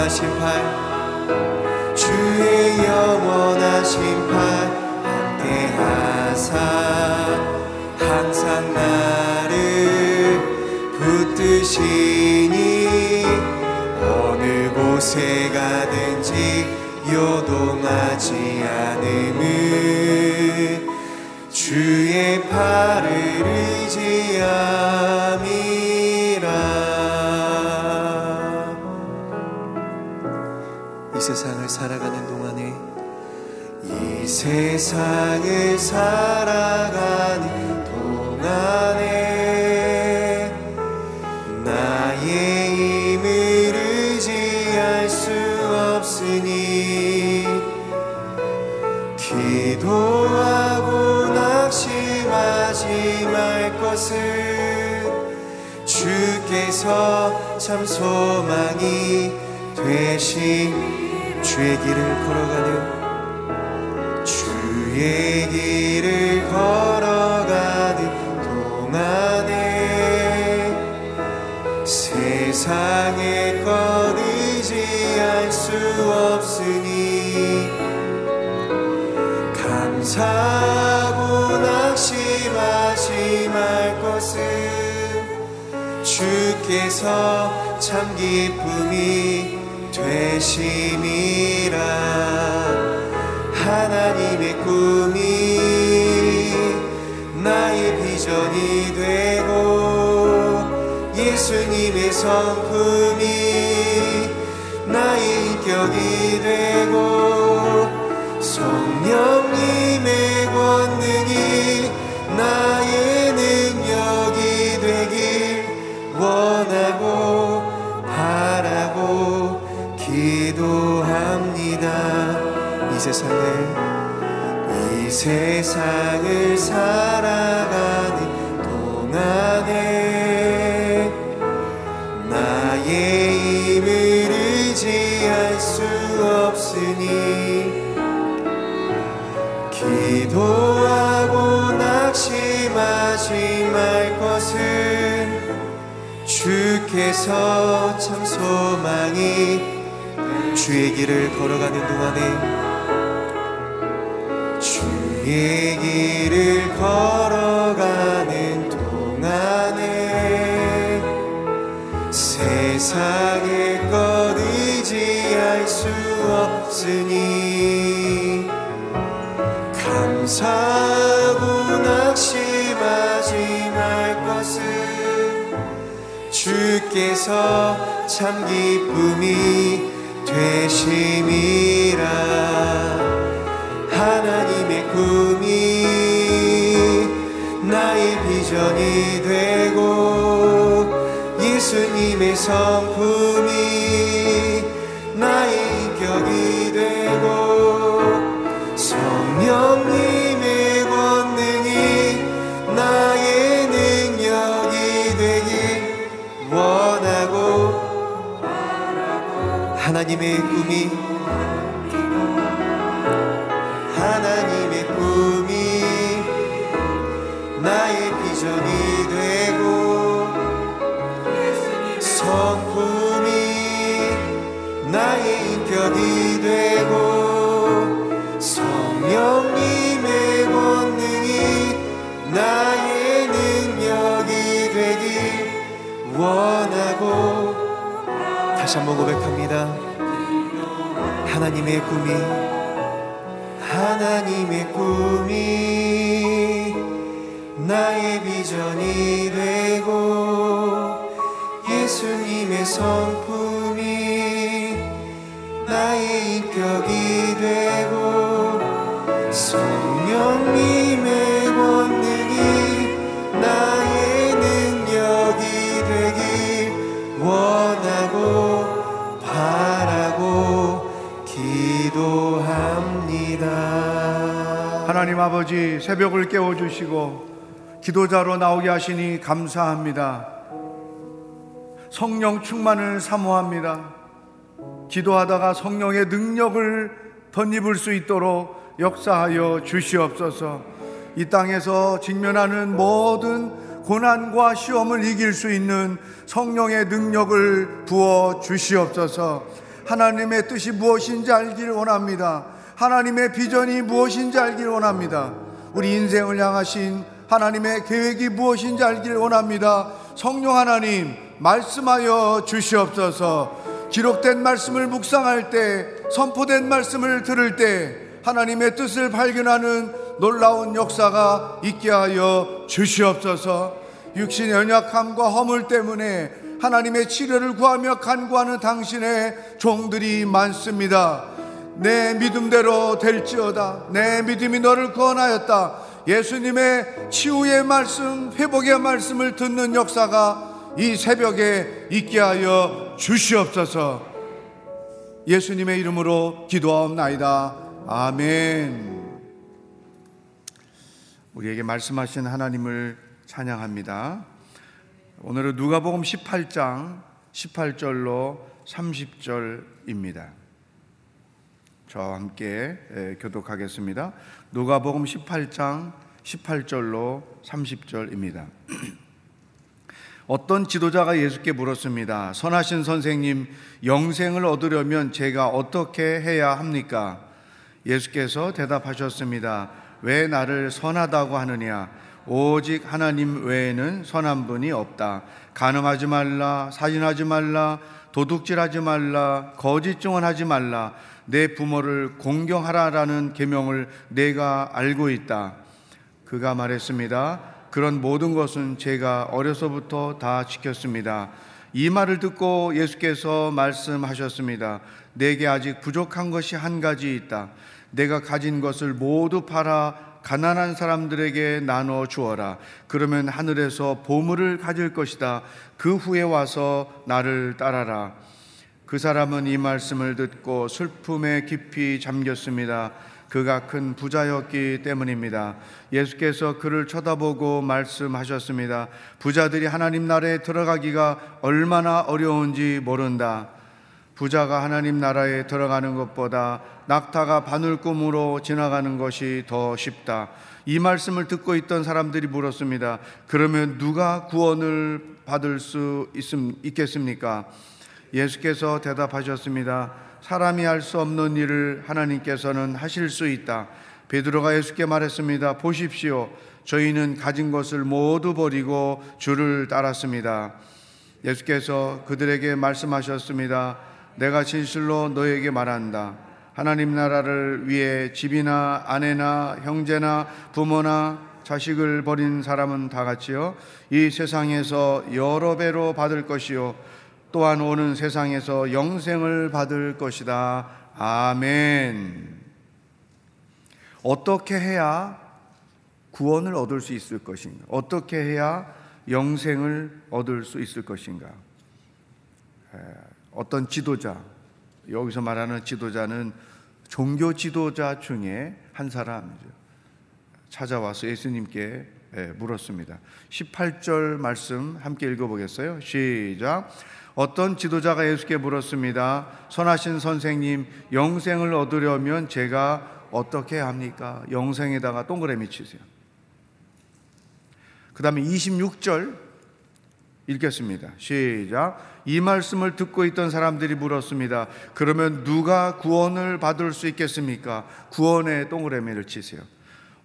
영원하신 팔 주의 영원하신 팔 함께하사 항상 나를 붙드시니 어느 곳에 가든지 요동하지 않음은 주의 팔을 세상을 살아가는 동안에 나의 힘을 의지할 수 없으니 기도하고 낙심하지 말 것을 주께서 참 소망이 되신 길을 걸어가는 주의 길을 걸어가는 동안에 의지할 수 없으니 감사하고 낙심하지 말 것은 주께서 참 기쁨이 되심이라 성품이 나의 인격이 되고 성령님의 권능이 나의 능력이 되길 원하고 바라고 기도합니다. 이 세상을 이 세상을 살아 주께서 참 소망이 주의 길을 걸어가는 동안에 주의 길을 걸어가는 동안에 세상의 것 의지할 수 없으니 감사 주께서 참 기쁨이 되심이라. 하나님의 꿈이 나의 비전이 되고 예수님의 성 하나님의 꿈이 하나님의 꿈이 나의 비전이 되고 성품이 나의 인격이 되고 성령님의 권능이 나의 능력이 되길 원하고 다시 한번 고백합니다 하나님의 꿈이 하나님의 꿈이 나의 비전이 되고 예수님의 성품 아버지 새벽을 깨워주시고 기도자로 나오게 하시니 감사합니다. 성령 충만을 사모합니다. 기도하다가 성령의 능력을 덧입을 수 있도록 역사하여 주시옵소서. 이 땅에서 직면하는 모든 고난과 시험을 이길 수 있는 성령의 능력을 부어 주시옵소서. 하나님의 뜻이 무엇인지 알기를 원합니다. 하나님의 비전이 무엇인지 알기를 원합니다. 우리 인생을 향하신 하나님의 계획이 무엇인지 알기를 원합니다. 성령 하나님, 말씀하여 주시옵소서. 기록된 말씀을 묵상할 때, 선포된 말씀을 들을 때, 하나님의 뜻을 발견하는 놀라운 역사가 있게 하여 주시옵소서. 육신의 연약함과 허물 때문에 하나님의 치료를 구하며 간구하는 당신의 종들이 많습니다. 내 믿음대로 될지어다. 내 믿음이 너를 구원하였다. 예수님의 치유의 말씀, 회복의 말씀을 듣는 역사가 이 새벽에 있게 하여 주시옵소서. 예수님의 이름으로 기도하옵나이다. 아멘. 우리에게 말씀하신 하나님을 찬양합니다. 오늘은 누가복음 18장 18절로 30절입니다. 저와 함께 교독하겠습니다. 누가복음 18장 18절로 30절입니다. 어떤 지도자가 예수께 물었습니다. 선하신 선생님, 영생을 얻으려면 제가 어떻게 해야 합니까? 예수께서 대답하셨습니다. 왜 나를 선하다고 하느냐? 오직 하나님 외에는 선한 분이 없다. 가늠하지 말라, 살인하지 말라, 도둑질하지 말라, 거짓 증언하지 말라. 내 부모를 공경하라라는 계명을 내가 알고 있다. 그가 말했습니다. 그런 모든 것은 제가 어려서부터 다 지켰습니다. 이 말을 듣고 예수께서 말씀하셨습니다. 내게 아직 부족한 것이 한 가지 있다. 내가 가진 것을 모두 팔아 가난한 사람들에게 나눠 주어라. 그러면 하늘에서 보물을 가질 것이다. 그 후에 와서 나를 따라라. 그 사람은 이 말씀을 듣고 슬픔에 깊이 잠겼습니다. 그가 큰 부자였기 때문입니다. 예수께서 그를 쳐다보고 말씀하셨습니다. 부자들이 하나님 나라에 들어가기가 얼마나 어려운지 모른다. 부자가 하나님 나라에 들어가는 것보다 낙타가 바늘꿈으로 지나가는 것이 더 쉽다. 이 말씀을 듣고 있던 사람들이 물었습니다. 그러면 누가 구원을 받을 수 있겠습니까? 예수께서 대답하셨습니다. 사람이 할 수 없는 일을 하나님께서는 하실 수 있다. 베드로가 예수께 말했습니다. 보십시오. 저희는 가진 것을 모두 버리고 주를 따랐습니다. 예수께서 그들에게 말씀하셨습니다. 내가 진실로 너에게 말한다. 하나님 나라를 위해 집이나 아내나 형제나 부모나 자식을 버린 사람은 다 같이요. 이 세상에서 여러 배로 받을 것이요. 또한 오는 세상에서 영생을 받을 것이다. 아멘. 어떻게 해야 구원을 얻을 수 있을 것인가? 어떻게 해야 영생을 얻을 수 있을 것인가? 어떤 지도자, 여기서 말하는 지도자는 종교 지도자 중에 한 사람이죠. 찾아와서 예수님께 물었습니다. 18절 말씀 함께 읽어보겠어요. 시작. 어떤 지도자가 예수께 물었습니다. 선하신 선생님, 영생을 얻으려면 제가 어떻게 합니까? 영생에다가 동그라미 치세요. 그 다음에 26절 읽겠습니다. 시작. 이 말씀을 듣고 있던 사람들이 물었습니다. 그러면 누가 구원을 받을 수 있겠습니까? 구원의 동그라미를 치세요.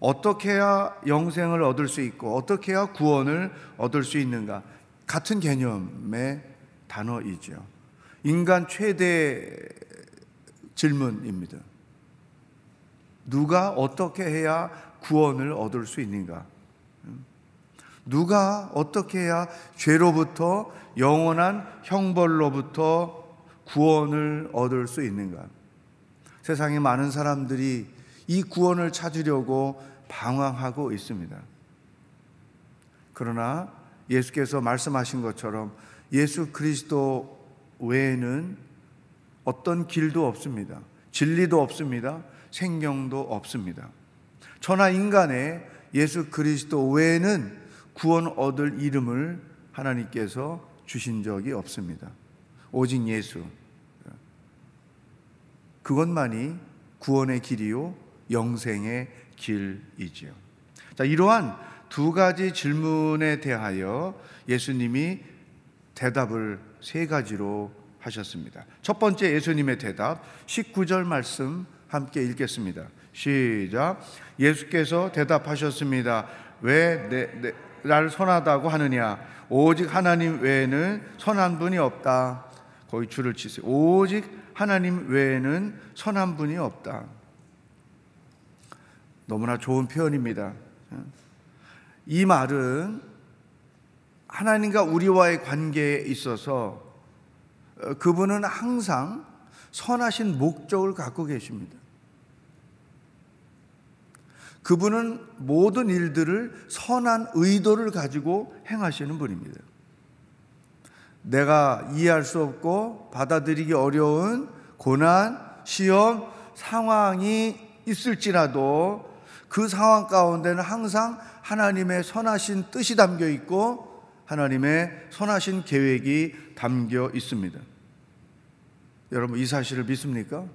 어떻게 해야 영생을 얻을 수 있고 어떻게 해야 구원을 얻을 수 있는가? 같은 개념의 단어이죠. 인간 최대 질문입니다. 누가 어떻게 해야 구원을 얻을 수 있는가? 누가 어떻게 해야 죄로부터 영원한 형벌로부터 구원을 얻을 수 있는가? 세상에 많은 사람들이 이 구원을 찾으려고 방황하고 있습니다. 그러나 예수께서 말씀하신 것처럼 예수 그리스도 외에는 어떤 길도 없습니다. 진리도 없습니다. 생명도 없습니다. 천하 인간의 예수 그리스도 외에는 구원 얻을 이름을 하나님께서 주신 적이 없습니다. 오직 예수. 그것만이 구원의 길이요, 영생의 길이지요. 자, 이러한 두 가지 질문에 대하여 예수님이 대답을 세 가지로 하셨습니다. 첫 번째 예수님의 대답, 19절 말씀 함께 읽겠습니다. 시작. 예수께서 대답하셨습니다. 왜 내, 선하다고 하느냐? 오직 하나님 외에는 선한 분이 없다. 거기 줄을 치세요. 오직 하나님 외에는 선한 분이 없다. 너무나 좋은 표현입니다. 이 말은 하나님과 우리와의 관계에 있어서 그분은 항상 선하신 목적을 갖고 계십니다. 그분은 모든 일들을 선한 의도를 가지고 행하시는 분입니다. 내가 이해할 수 없고 받아들이기 어려운 고난, 시험, 상황이 있을지라도 그 상황 가운데는 항상 하나님의 선하신 뜻이 담겨 있고 하나님의 선하신 계획이 담겨 있습니다. 여러분 이 사실을 믿습니까?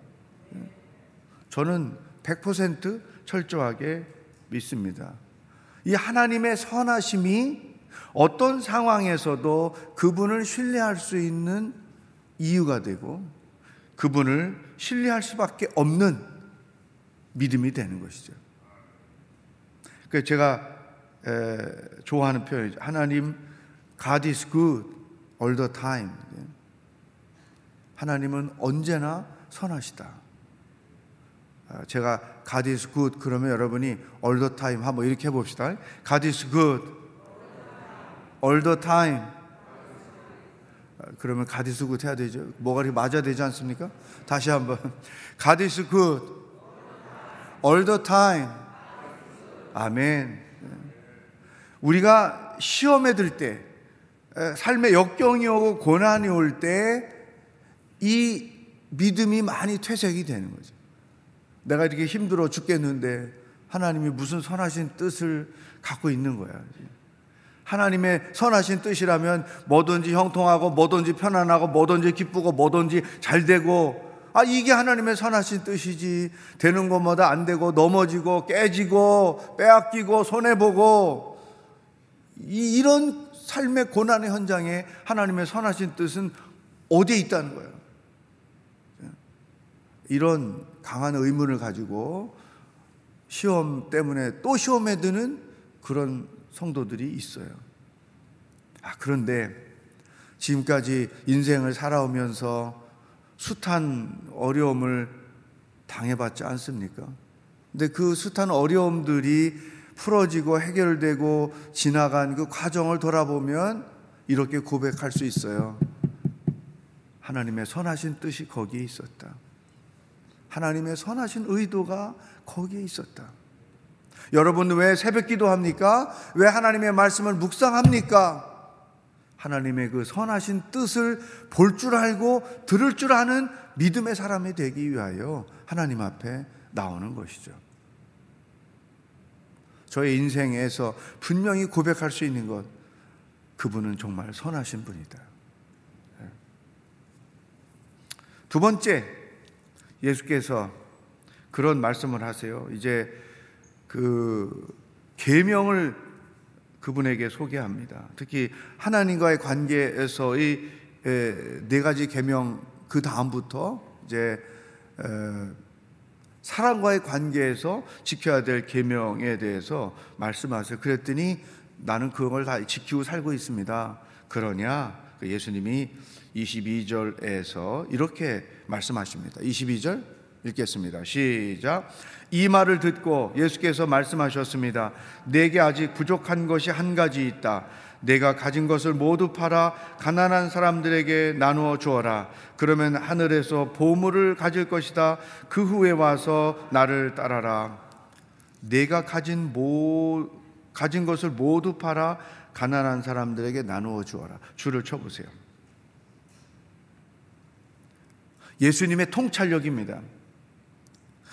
저는 100% 철저하게 믿습니다. 이 하나님의 선하심이 어떤 상황에서도 그분을 신뢰할 수 있는 이유가 되고 그분을 신뢰할 수밖에 없는 믿음이 되는 것이죠. 그 제가 좋아하는 표현이죠. 하나님, God is good all the time. 하나님은 언제나 선하시다. 아, 제가 God is good 그러면 여러분이 all the time 한번 이렇게 해봅시다. God is good all the time. 아, 그러면 God is good 해야 되죠. 뭐가 이렇게 맞아야 되지 않습니까? 다시 한번. God is good all the time. 아멘. 우리가 시험에 들 때, 삶의 역경이 오고 고난이 올 때, 이 믿음이 많이 퇴색이 되는 거죠. 내가 이렇게 힘들어 죽겠는데 하나님이 무슨 선하신 뜻을 갖고 있는 거야. 하나님의 선하신 뜻이라면 뭐든지 형통하고 뭐든지 편안하고 뭐든지 기쁘고 뭐든지 잘 되고 아 이게 하나님의 선하신 뜻이지 되는 것마다 안 되고 넘어지고 깨지고 빼앗기고 손해 보고 이런 삶의 고난의 현장에 하나님의 선하신 뜻은 어디에 있다는 거예요. 이런 강한 의문을 가지고 시험 때문에 또 시험에 드는 그런 성도들이 있어요. 아, 그런데 지금까지 인생을 살아오면서 숱한 어려움을 당해봤지 않습니까? 근데 그 숱한 어려움들이 풀어지고 해결되고 지나간 그 과정을 돌아보면 이렇게 고백할 수 있어요. 하나님의 선하신 뜻이 거기에 있었다. 하나님의 선하신 의도가 거기에 있었다. 여러분 왜 새벽 기도합니까? 왜 하나님의 말씀을 묵상합니까? 하나님의 그 선하신 뜻을 볼 줄 알고 들을 줄 아는 믿음의 사람이 되기 위하여 하나님 앞에 나오는 것이죠. 저의 인생에서 분명히 고백할 수 있는 것, 그분은 정말 선하신 분이다. 두 번째, 예수께서 그런 말씀을 하세요. 이제 그 계명을 그분에게 소개합니다. 특히 하나님과의 관계에서의 네 가지 계명 그 다음부터 이제 사람과의 관계에서 지켜야 될 계명에 대해서 말씀하세요. 그랬더니 나는 그걸 다 지키고 살고 있습니다. 그러냐? 그 예수님이 22절에서 이렇게 말씀하십니다. 22절 읽겠습니다. 시작. 이 말을 듣고 예수께서 말씀하셨습니다. 내게 아직 부족한 것이 한 가지 있다. 내가 가진 것을 모두 팔아 가난한 사람들에게 나누어 주어라. 그러면 하늘에서 보물을 가질 것이다. 그 후에 와서 나를 따라라. 내가 가진 모 가진 것을 모두 팔아 가난한 사람들에게 나누어 주어라. 줄을 쳐 보세요. 예수님의 통찰력입니다.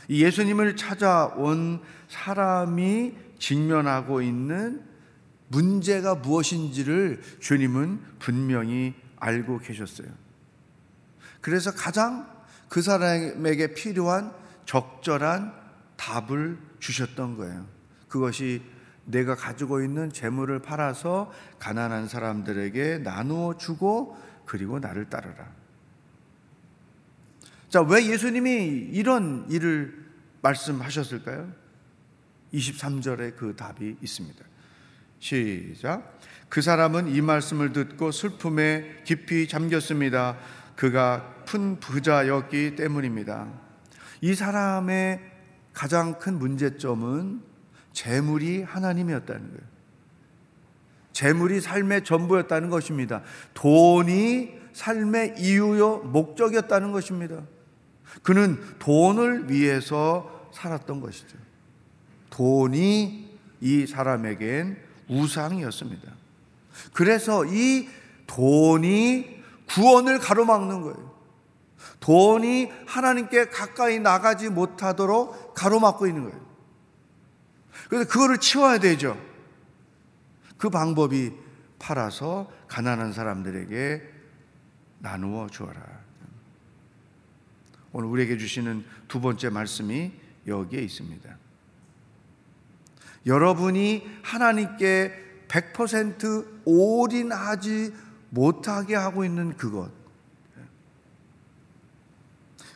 예수님을 찾아온 사람이 직면하고 있는 문제가 무엇인지를 주님은 분명히 알고 계셨어요. 그래서 가장 그 사람에게 필요한 적절한 답을 주셨던 거예요. 그것이 내가 가지고 있는 재물을 팔아서 가난한 사람들에게 나누어 주고 그리고 나를 따르라. 자, 왜 예수님이 이런 일을 말씀하셨을까요? 23절에 그 답이 있습니다. 시작. 그 사람은 이 말씀을 듣고 슬픔에 깊이 잠겼습니다. 그가 큰 부자였기 때문입니다. 이 사람의 가장 큰 문제점은 재물이 하나님이었다는 거예요. 재물이 삶의 전부였다는 것입니다. 돈이 삶의 이유요 목적이었다는 것입니다. 그는 돈을 위해서 살았던 것이죠. 돈이 이 사람에겐 우상이었습니다. 그래서 이 돈이 구원을 가로막는 거예요. 돈이 하나님께 가까이 나가지 못하도록 가로막고 있는 거예요. 그래서 그거를 치워야 되죠. 그 방법이 팔아서 가난한 사람들에게 나누어 주어라. 오늘 우리에게 주시는 두 번째 말씀이 여기에 있습니다. 여러분이 하나님께 100% 올인하지 못하게 하고 있는 그것.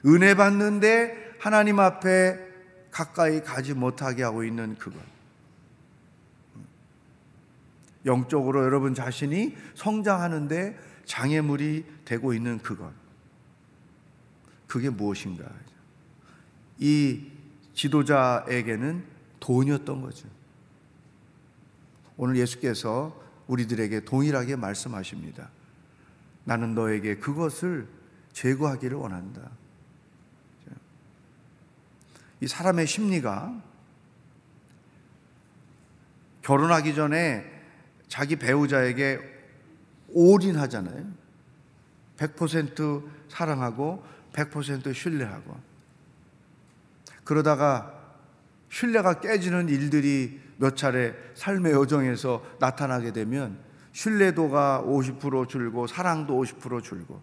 은혜 받는데 하나님 앞에 가까이 가지 못하게 하고 있는 그것. 영적으로 여러분 자신이 성장하는데 장애물이 되고 있는 그것. 그게 무엇인가? 이 지도자에게는 돈이었던 거죠. 오늘 예수께서 우리들에게 동일하게 말씀하십니다. 나는 너에게 그것을 제거하기를 원한다. 이 사람의 심리가 결혼하기 전에 자기 배우자에게 올인하잖아요. 100% 사랑하고 100% 신뢰하고. 그러다가 신뢰가 깨지는 일들이 몇 차례 삶의 여정에서 나타나게 되면 신뢰도가 50% 줄고 사랑도 50% 줄고.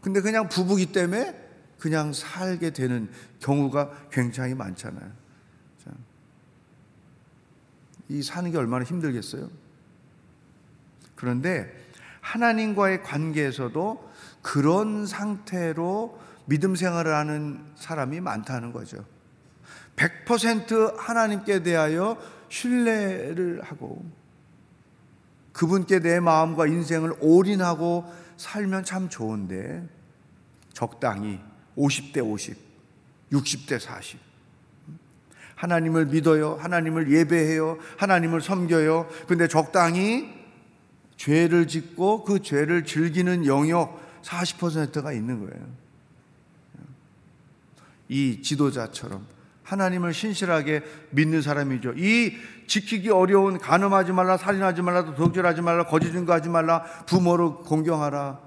근데 그냥 부부기 때문에 그냥 살게 되는 경우가 굉장히 많잖아요. 이 사는 게 얼마나 힘들겠어요? 그런데 하나님과의 관계에서도 그런 상태로 믿음 생활을 하는 사람이 많다는 거죠. 100% 하나님께 대하여 신뢰를 하고 그분께 내 마음과 인생을 올인하고 살면 참 좋은데 적당히 50대 50, 60대 40. 하나님을 믿어요. 하나님을 예배해요. 하나님을 섬겨요. 근데 적당히 죄를 짓고 그 죄를 즐기는 영역 40%가 있는 거예요. 이 지도자처럼 하나님을 신실하게 믿는 사람이죠. 이 지키기 어려운 간음하지 말라, 살인하지 말라, 도둑질하지 말라, 거짓 증거하지 말라, 부모를 공경하라.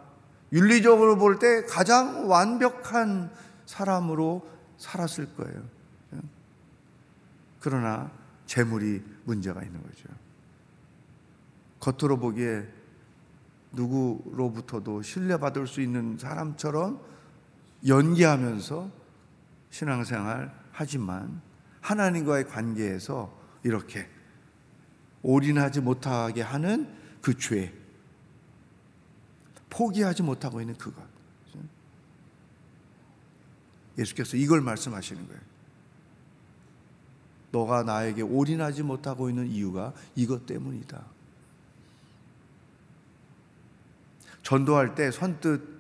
윤리적으로 볼 때 가장 완벽한 사람으로 살았을 거예요. 그러나 재물이 문제가 있는 거죠. 겉으로 보기에 누구로부터도 신뢰받을 수 있는 사람처럼 연기하면서 신앙생활 하지만 하나님과의 관계에서 이렇게 올인하지 못하게 하는 그 죄, 포기하지 못하고 있는 그것. 예수께서 이걸 말씀하시는 거예요. 너가 나에게 올인하지 못하고 있는 이유가 이것 때문이다. 전도할 때 선뜻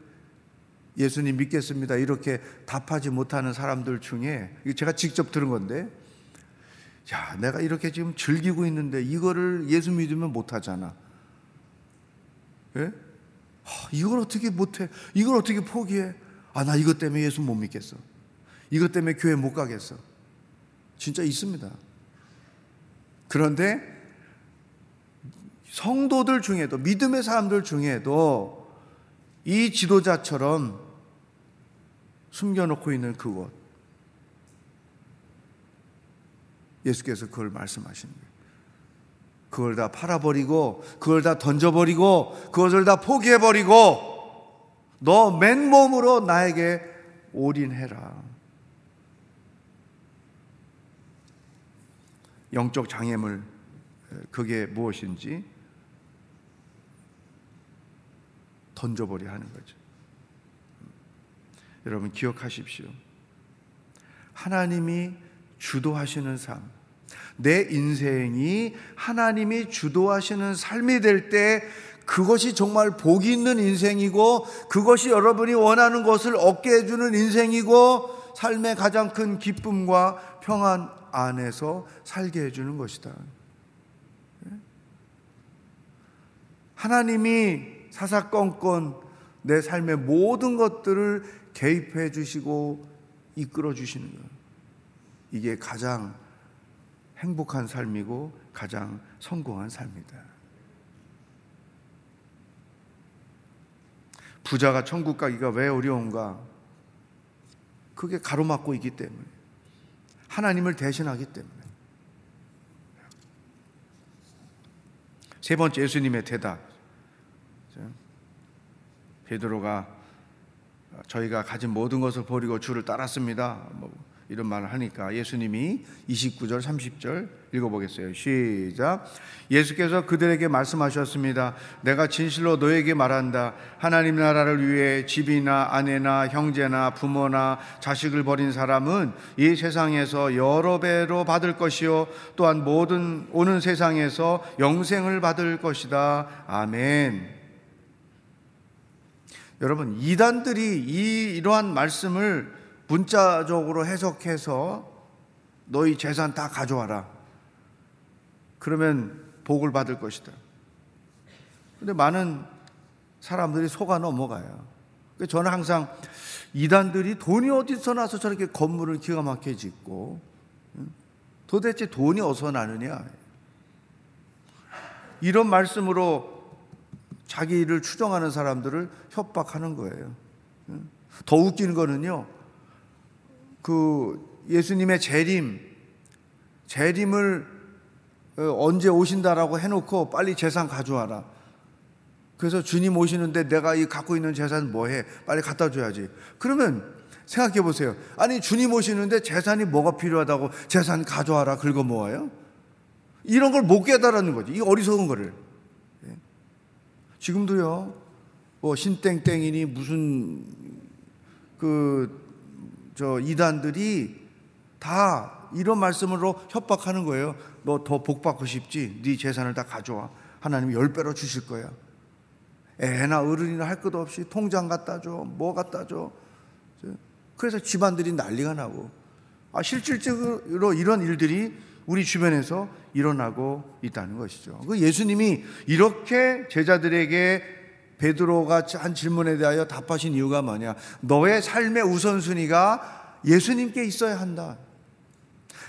예수님 믿겠습니다. 이렇게 답하지 못하는 사람들 중에 제가 직접 들은 건데, 야, 내가 이렇게 지금 즐기고 있는데 이거를 예수 믿으면 못 하잖아. 예? 이걸 어떻게 못 해? 이걸 어떻게 포기해? 아, 나 이것 때문에 예수 못 믿겠어. 이것 때문에 교회 못 가겠어. 진짜 있습니다. 그런데 성도들 중에도, 믿음의 사람들 중에도 이 지도자처럼 숨겨놓고 있는 그곳. 예수께서 그걸 말씀하시는 거예요. 그걸 다 팔아버리고, 그걸 다 던져버리고, 그것을 다 포기해버리고, 너 맨몸으로 나에게 올인해라. 영적 장애물, 그게 무엇인지 던져버려 하는 거죠. 여러분 기억하십시오. 하나님이 주도하시는 삶, 내 인생이 하나님이 주도하시는 삶이 될 때 그것이 정말 복이 있는 인생이고 그것이 여러분이 원하는 것을 얻게 해주는 인생이고 삶의 가장 큰 기쁨과 평안 안에서 살게 해주는 것이다. 하나님이 사사건건 내 삶의 모든 것들을 개입해 주시고 이끌어 주시는 것. 이게 가장 행복한 삶이고 가장 성공한 삶이다. 부자가 천국 가기가 왜 어려운가? 그게 가로막고 있기 때문에. 하나님을 대신하기 때문에. 세 번째 예수님의 대답. 베드로가 저희가 가진 모든 것을 버리고 주를 따랐습니다. 뭐 이런 말을 하니까 예수님이 29절 30절 읽어보겠어요. 시작. 예수께서 그들에게 말씀하셨습니다. 내가 진실로 너에게 말한다. 하나님 나라를 위해 집이나 아내나 형제나 부모나 자식을 버린 사람은 이 세상에서 여러 배로 받을 것이요 또한 모든 오는 세상에서 영생을 받을 것이다. 아멘. 여러분 이단들이 이 이러한 말씀을 문자적으로 해석해서 너희 재산 다 가져와라. 그러면 복을 받을 것이다. 근데 많은 사람들이 속아 넘어가요. 저는 항상 이단들이 돈이 어디서 나서 저렇게 건물을 기가 막히게 짓고 도대체 돈이 어디서 나느냐. 이런 말씀으로 자기를 추정하는 사람들을 협박하는 거예요. 더 웃기는 거는요, 그 예수님의 재림, 재림을 어, 언제 오신다라고 해놓고 빨리 재산 가져와라. 그래서 주님 오시는데 내가 이 갖고 있는 재산 뭐해? 빨리 갖다 줘야지. 그러면 생각해 보세요. 아니, 주님 오시는데 재산이 뭐가 필요하다고 재산 가져와라 긁어 모아요? 이런 걸 못 깨달았는 거지. 이 어리석은 거를. 지금도요, 뭐 신땡땡이니 무슨 그, 저 이단들이 다 이런 말씀으로 협박하는 거예요. 너 더 복 받고 싶지? 네 재산을 다 가져와. 하나님이 열 배로 주실 거야. 애나 어른이나 할 것 없이 통장 갖다 줘. 뭐 갖다 줘. 그래서 집안들이 난리가 나고. 아, 실질적으로 이런 일들이 우리 주변에서 일어나고 있다는 것이죠. 그 예수님이 이렇게 제자들에게 베드로가 한 질문에 대하여 답하신 이유가 뭐냐? 너의 삶의 우선순위가 예수님께 있어야 한다.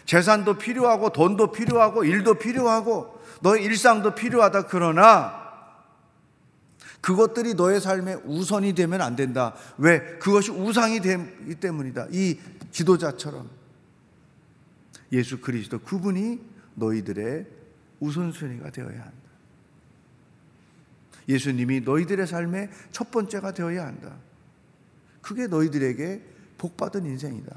재산도 필요하고 돈도 필요하고 일도 필요하고 너의 일상도 필요하다. 그러나 그것들이 너의 삶에 우선이 되면 안 된다. 왜? 그것이 우상이 되기 때문이다. 이 지도자처럼 예수 그리스도 그분이 너희들의 우선순위가 되어야 한다. 예수님이 너희들의 삶의 첫 번째가 되어야 한다. 그게 너희들에게 복받은 인생이다.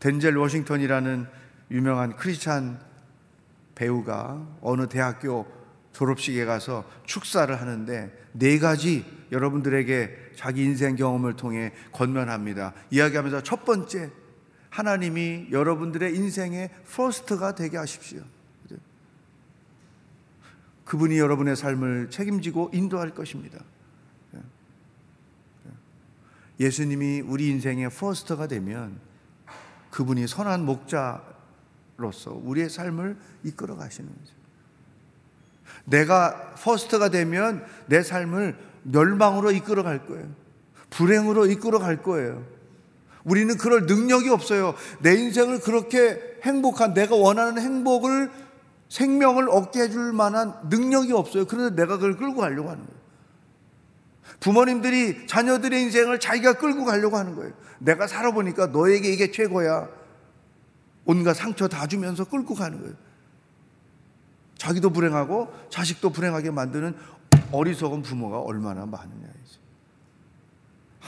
덴젤 워싱턴이라는 유명한 크리스찬 배우가 어느 대학교 졸업식에 가서 축사를 하는데 네 가지 여러분들에게 자기 인생 경험을 통해 권면합니다. 이야기하면서 첫 번째 하나님이 여러분들의 인생의 first가 되게 하십시오. 그분이 여러분의 삶을 책임지고 인도할 것입니다. 예수님이 우리 인생의 first가 되면 그분이 선한 목자로서 우리의 삶을 이끌어 가시는 거죠. 내가 first가 되면 내 삶을 멸망으로 이끌어 갈 거예요. 불행으로 이끌어 갈 거예요. 우리는 그럴 능력이 없어요. 내 인생을 그렇게 행복한 내가 원하는 행복을 생명을 얻게 해줄 만한 능력이 없어요. 그래서 내가 그걸 끌고 가려고 하는 거예요. 부모님들이 자녀들의 인생을 자기가 끌고 가려고 하는 거예요. 내가 살아보니까 너에게 이게 최고야. 온갖 상처 다 주면서 끌고 가는 거예요. 자기도 불행하고 자식도 불행하게 만드는 어리석은 부모가 얼마나 많으냐. 이제.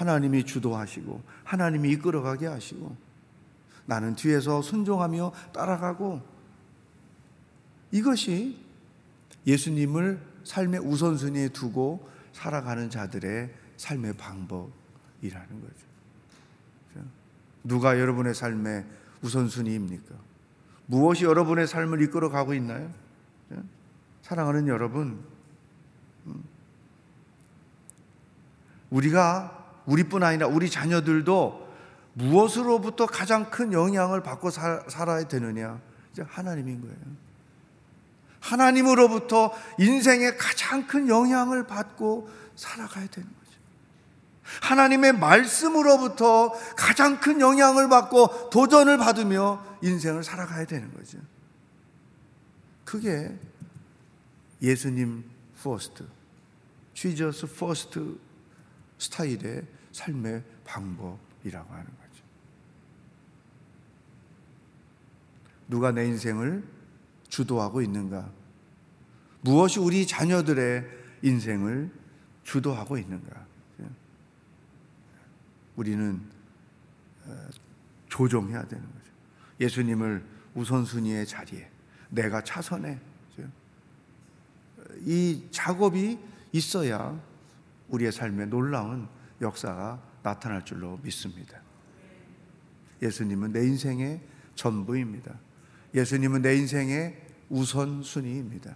하나님이 주도하시고 하나님이 이끌어가게 하시고 나는 뒤에서 순종하며 따라가고 이것이 예수님을 삶의 우선순위에 두고 살아가는 자들의 삶의 방법이라는 거죠. 누가 여러분의 삶의 우선순위입니까? 무엇이 여러분의 삶을 이끌어 가고 있나요? 사랑하는 여러분, 음. 우리가 우리뿐 아니라 우리 자녀들도 무엇으로부터 가장 큰 영향을 받고 살, 살아야 되느냐? 이제 하나님인 거예요. 하나님으로부터 인생의 가장 큰 영향을 받고 살아가야 되는 거죠. 하나님의 말씀으로부터 가장 큰 영향을 받고 도전을 받으며 인생을 살아가야 되는 거죠. 그게 예수님 first, Jesus first 스타일의 삶의 방법이라고 하는 거죠. 누가 내 인생을 주도하고 있는가? 무엇이 우리 자녀들의 인생을 주도하고 있는가? 우리는 어, 조정해야 되는 거죠. 예수님을 우선순위의 자리에 내가 차선에 이 작업이 있어야 우리의 삶에 놀라운 역사가 나타날 줄로 믿습니다. 예수님은 내 인생의 전부입니다. 예수님은 내 인생의 우선순위입니다.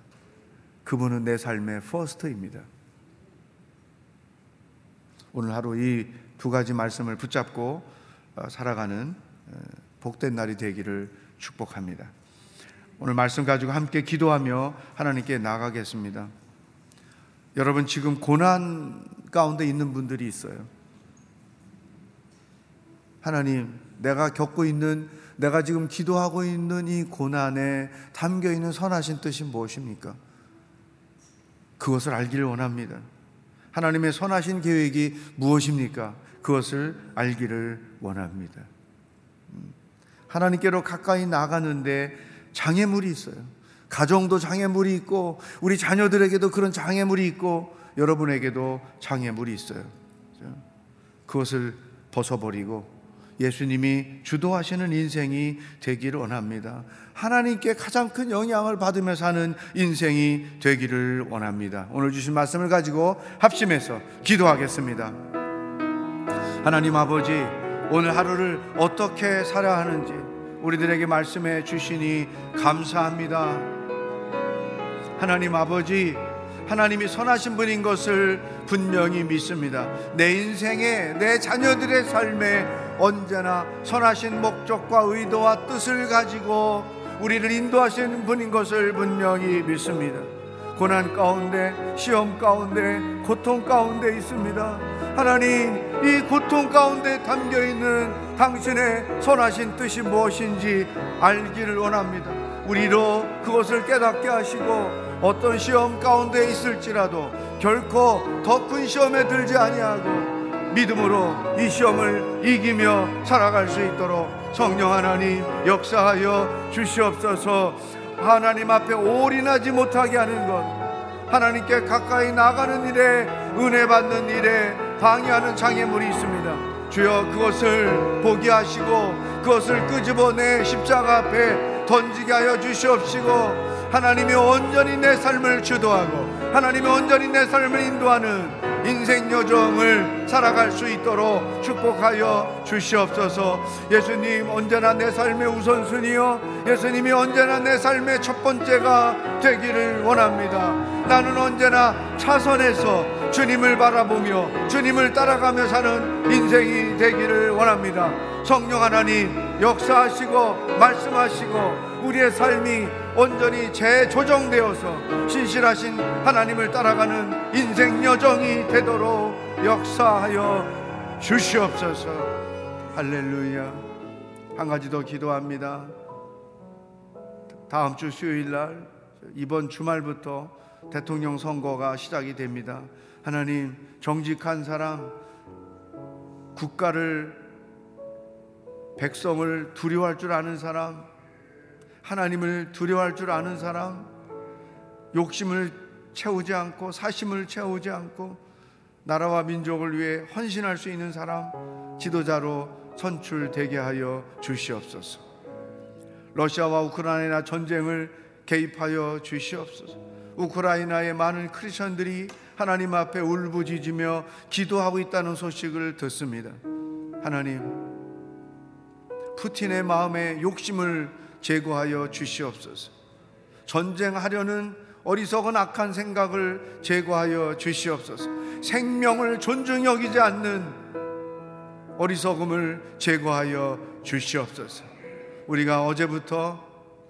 그분은 내 삶의 퍼스트입니다. 오늘 하루 이 두 가지 말씀을 붙잡고 어, 살아가는 어, 복된 날이 되기를 축복합니다. 오늘 말씀 가지고 함께 기도하며 하나님께 나가겠습니다. 여러분 지금 고난 가운데 있는 분들이 있어요. 하나님, 내가 겪고 있는 내가 지금 기도하고 있는 이 고난에 담겨 있는 선하신 뜻이 무엇입니까? 그것을 알기를 원합니다. 하나님의 선하신 계획이 무엇입니까? 그것을 알기를 원합니다. 음, 하나님께로 가까이 나가는데 장애물이 있어요. 가정도 장애물이 있고 우리 자녀들에게도 그런 장애물이 있고 여러분에게도 장애물이 있어요. 그것을 벗어버리고 예수님이 주도하시는 인생이 되기를 원합니다. 하나님께 가장 큰 영향을 받으며 사는 인생이 되기를 원합니다. 오늘 주신 말씀을 가지고 합심해서 기도하겠습니다. 하나님 아버지, 오늘 하루를 어떻게 살아야 하는지 우리들에게 말씀해 주시니 감사합니다. 하나님 아버지, 하나님이 선하신 분인 것을 분명히 믿습니다. 내 인생에, 내 자녀들의 삶에 언제나 선하신 목적과 의도와 뜻을 가지고 우리를 인도하시는 분인 것을 분명히 믿습니다. 고난 가운데, 시험 가운데, 고통 가운데 있습니다. 하나님, 이 고통 가운데 담겨 있는 당신의 선하신 뜻이 무엇인지 알기를 원합니다. 우리로 그것을 깨닫게 하시고 어떤 시험 가운데 있을지라도 결코 더 큰 시험에 들지 아니하고 믿음으로 이 시험을 이기며 살아갈 수 있도록 성령 하나님 역사하여 주시옵소서 하나님 앞에 올인하지 못하게 하는 것 하나님께 가까이 나가는 일에 은혜 받는 일에 방해하는 장애물이 있습니다. 주여 그것을 보게 하시고 그것을 끄집어내 십자가 앞에 던지게 하여 주시옵시고 하나님이 온전히 내 삶을 주도하고 하나님이 온전히 내 삶을 인도하는 인생 여정을 살아갈 수 있도록 축복하여 주시옵소서. 예수님 언제나 내 삶의 우선순위요 예수님이 언제나 내 삶의 첫 번째가 되기를 원합니다. 나는 언제나 차선에서 주님을 바라보며 주님을 따라가며 사는 인생이 되기를 원합니다 성령 하나님 역사하시고 말씀하시고 우리의 삶이 온전히 재조정되어서 신실하신 하나님을 따라가는 인생 여정이 되도록 역사하여 주시옵소서. 할렐루야. 한 가지 더 기도합니다. 다음 주 수요일 날 이번 주말부터 대통령 선거가 시작이 됩니다. 하나님 정직한 사람 국가를 백성을 두려워할 줄 아는 사람 하나님을 두려워할 줄 아는 사람, 욕심을 채우지 않고 사심을 채우지 않고 나라와 민족을 위해 헌신할 수 있는 사람, 지도자로 선출되게 하여 주시옵소서. 러시아와 우크라이나 전쟁을 개입하여 주시옵소서. 우크라이나의 많은 크리스천들이 하나님 앞에 울부짖으며 기도하고 있다는 소식을 듣습니다. 하나님, 푸틴의 마음에 욕심을 제거하여 주시옵소서. 전쟁하려는 어리석은 악한 생각을 제거하여 주시옵소서. 생명을 존중 여기지 않는 어리석음을 제거하여 주시옵소서. 우리가 어제부터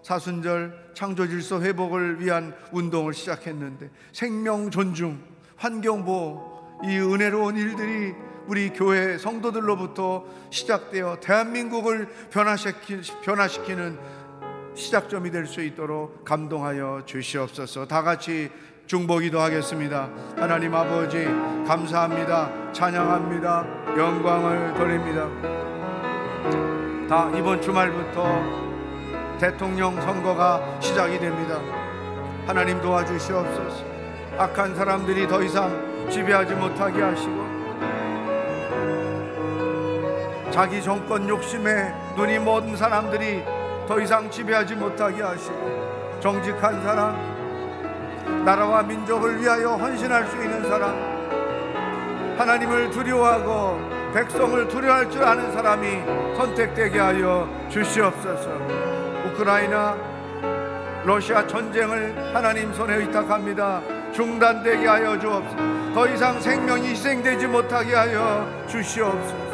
사순절 창조 질서 회복을 위한 운동을 시작했는데 생명 존중, 환경 보호 이 은혜로운 일들이 우리 교회 성도들로부터 시작되어 대한민국을 변화시키, 변화시키는 시작점이 될 수 있도록 감동하여 주시옵소서. 다 같이 중보기도 하겠습니다. 하나님 아버지 감사합니다. 찬양합니다. 영광을 드립니다. 다 이번 주말부터 대통령 선거가 시작이 됩니다. 하나님 도와주시옵소서. 악한 사람들이 더 이상 지배하지 못하게 하시고 자기 정권 욕심에 눈이 먼 사람들이 더 이상 지배하지 못하게 하시고 정직한 사람 나라와 민족을 위하여 헌신할 수 있는 사람 하나님을 두려워하고 백성을 두려워할 줄 아는 사람이 선택되게 하여 주시옵소서 우크라이나 러시아 전쟁을 하나님 손에 의탁합니다 중단되게 하여 주옵소서 더 이상 생명이 희생되지 못하게 하여 주시옵소서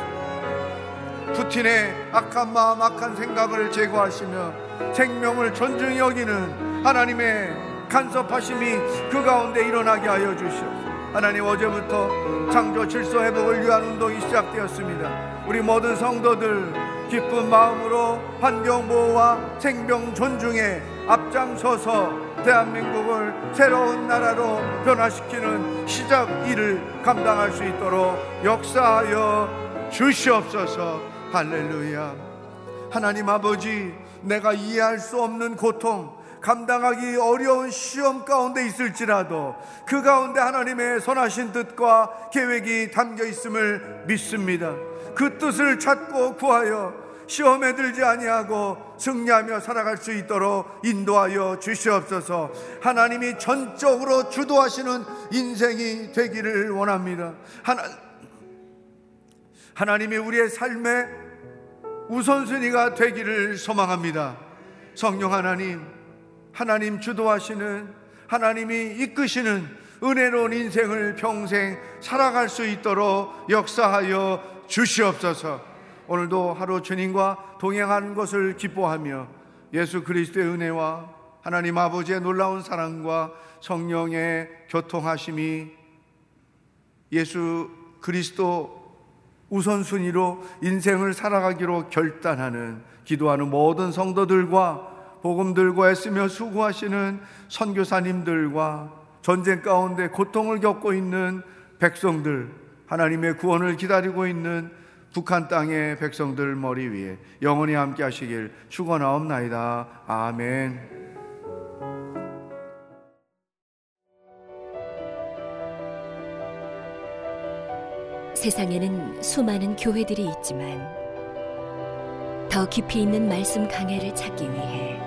푸틴의 악한 마음, 악한 생각을 제거하시며 생명을 존중히 여기는 하나님의 간섭하심이 그 가운데 일어나게 하여 주시옵소서. 하나님 어제부터 창조 질서 회복을 위한 운동이 시작되었습니다. 우리 모든 성도들 기쁜 마음으로 환경 보호와 생명 존중에 앞장서서 대한민국을 새로운 나라로 변화시키는 시작 일을 감당할 수 있도록 역사하여 주시옵소서. 할렐루야. 하나님 아버지, 내가 이해할 수 없는 고통, 감당하기 어려운 시험 가운데 있을지라도 그 가운데 하나님의 선하신 뜻과 계획이 담겨 있음을 믿습니다. 그 뜻을 찾고 구하여 시험에 들지 아니하고 승리하며 살아갈 수 있도록 인도하여 주시옵소서. 하나님이 전적으로 주도하시는 인생이 되기를 원합니다. 하나, 하나님이 우리의 삶에 우선순위가 되기를 소망합니다. 성령 하나님, 하나님 주도하시는 하나님이 이끄시는 은혜로운 인생을 평생 살아갈 수 있도록 역사하여 주시옵소서. 오늘도 하루 주님과 동행하는 것을 기뻐하며 예수 그리스도의 은혜와 하나님 아버지의 놀라운 사랑과 성령의 교통하심이 예수 그리스도 우선순위로 인생을 살아가기로 결단하는 기도하는 모든 성도들과 복음 들고 애쓰며 수고하시는 선교사님들과 전쟁 가운데 고통을 겪고 있는 백성들 하나님의 구원을 기다리고 있는 북한 땅의 백성들 머리 위에 영원히 함께 하시길 축원하옵나이다. 아멘. 세상에는 수많은 교회들이 있지만 더 깊이 있는 말씀 강해를 찾기 위해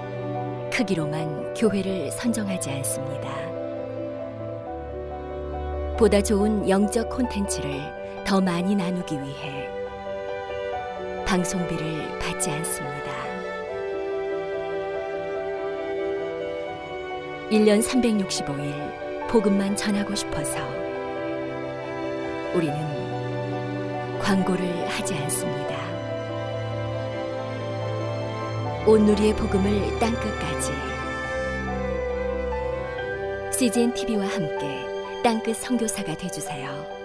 크기로만 교회를 선정하지 않습니다. 보다 좋은 영적 콘텐츠를 더 많이 나누기 위해 방송비를 받지 않습니다. 1년 365일 복음만 전하고 싶어서 우리는 광고를 하지 않습니다. 온누리의 복음을 땅끝까지 CGN TV와 함께 땅끝 선교사가 되주세요.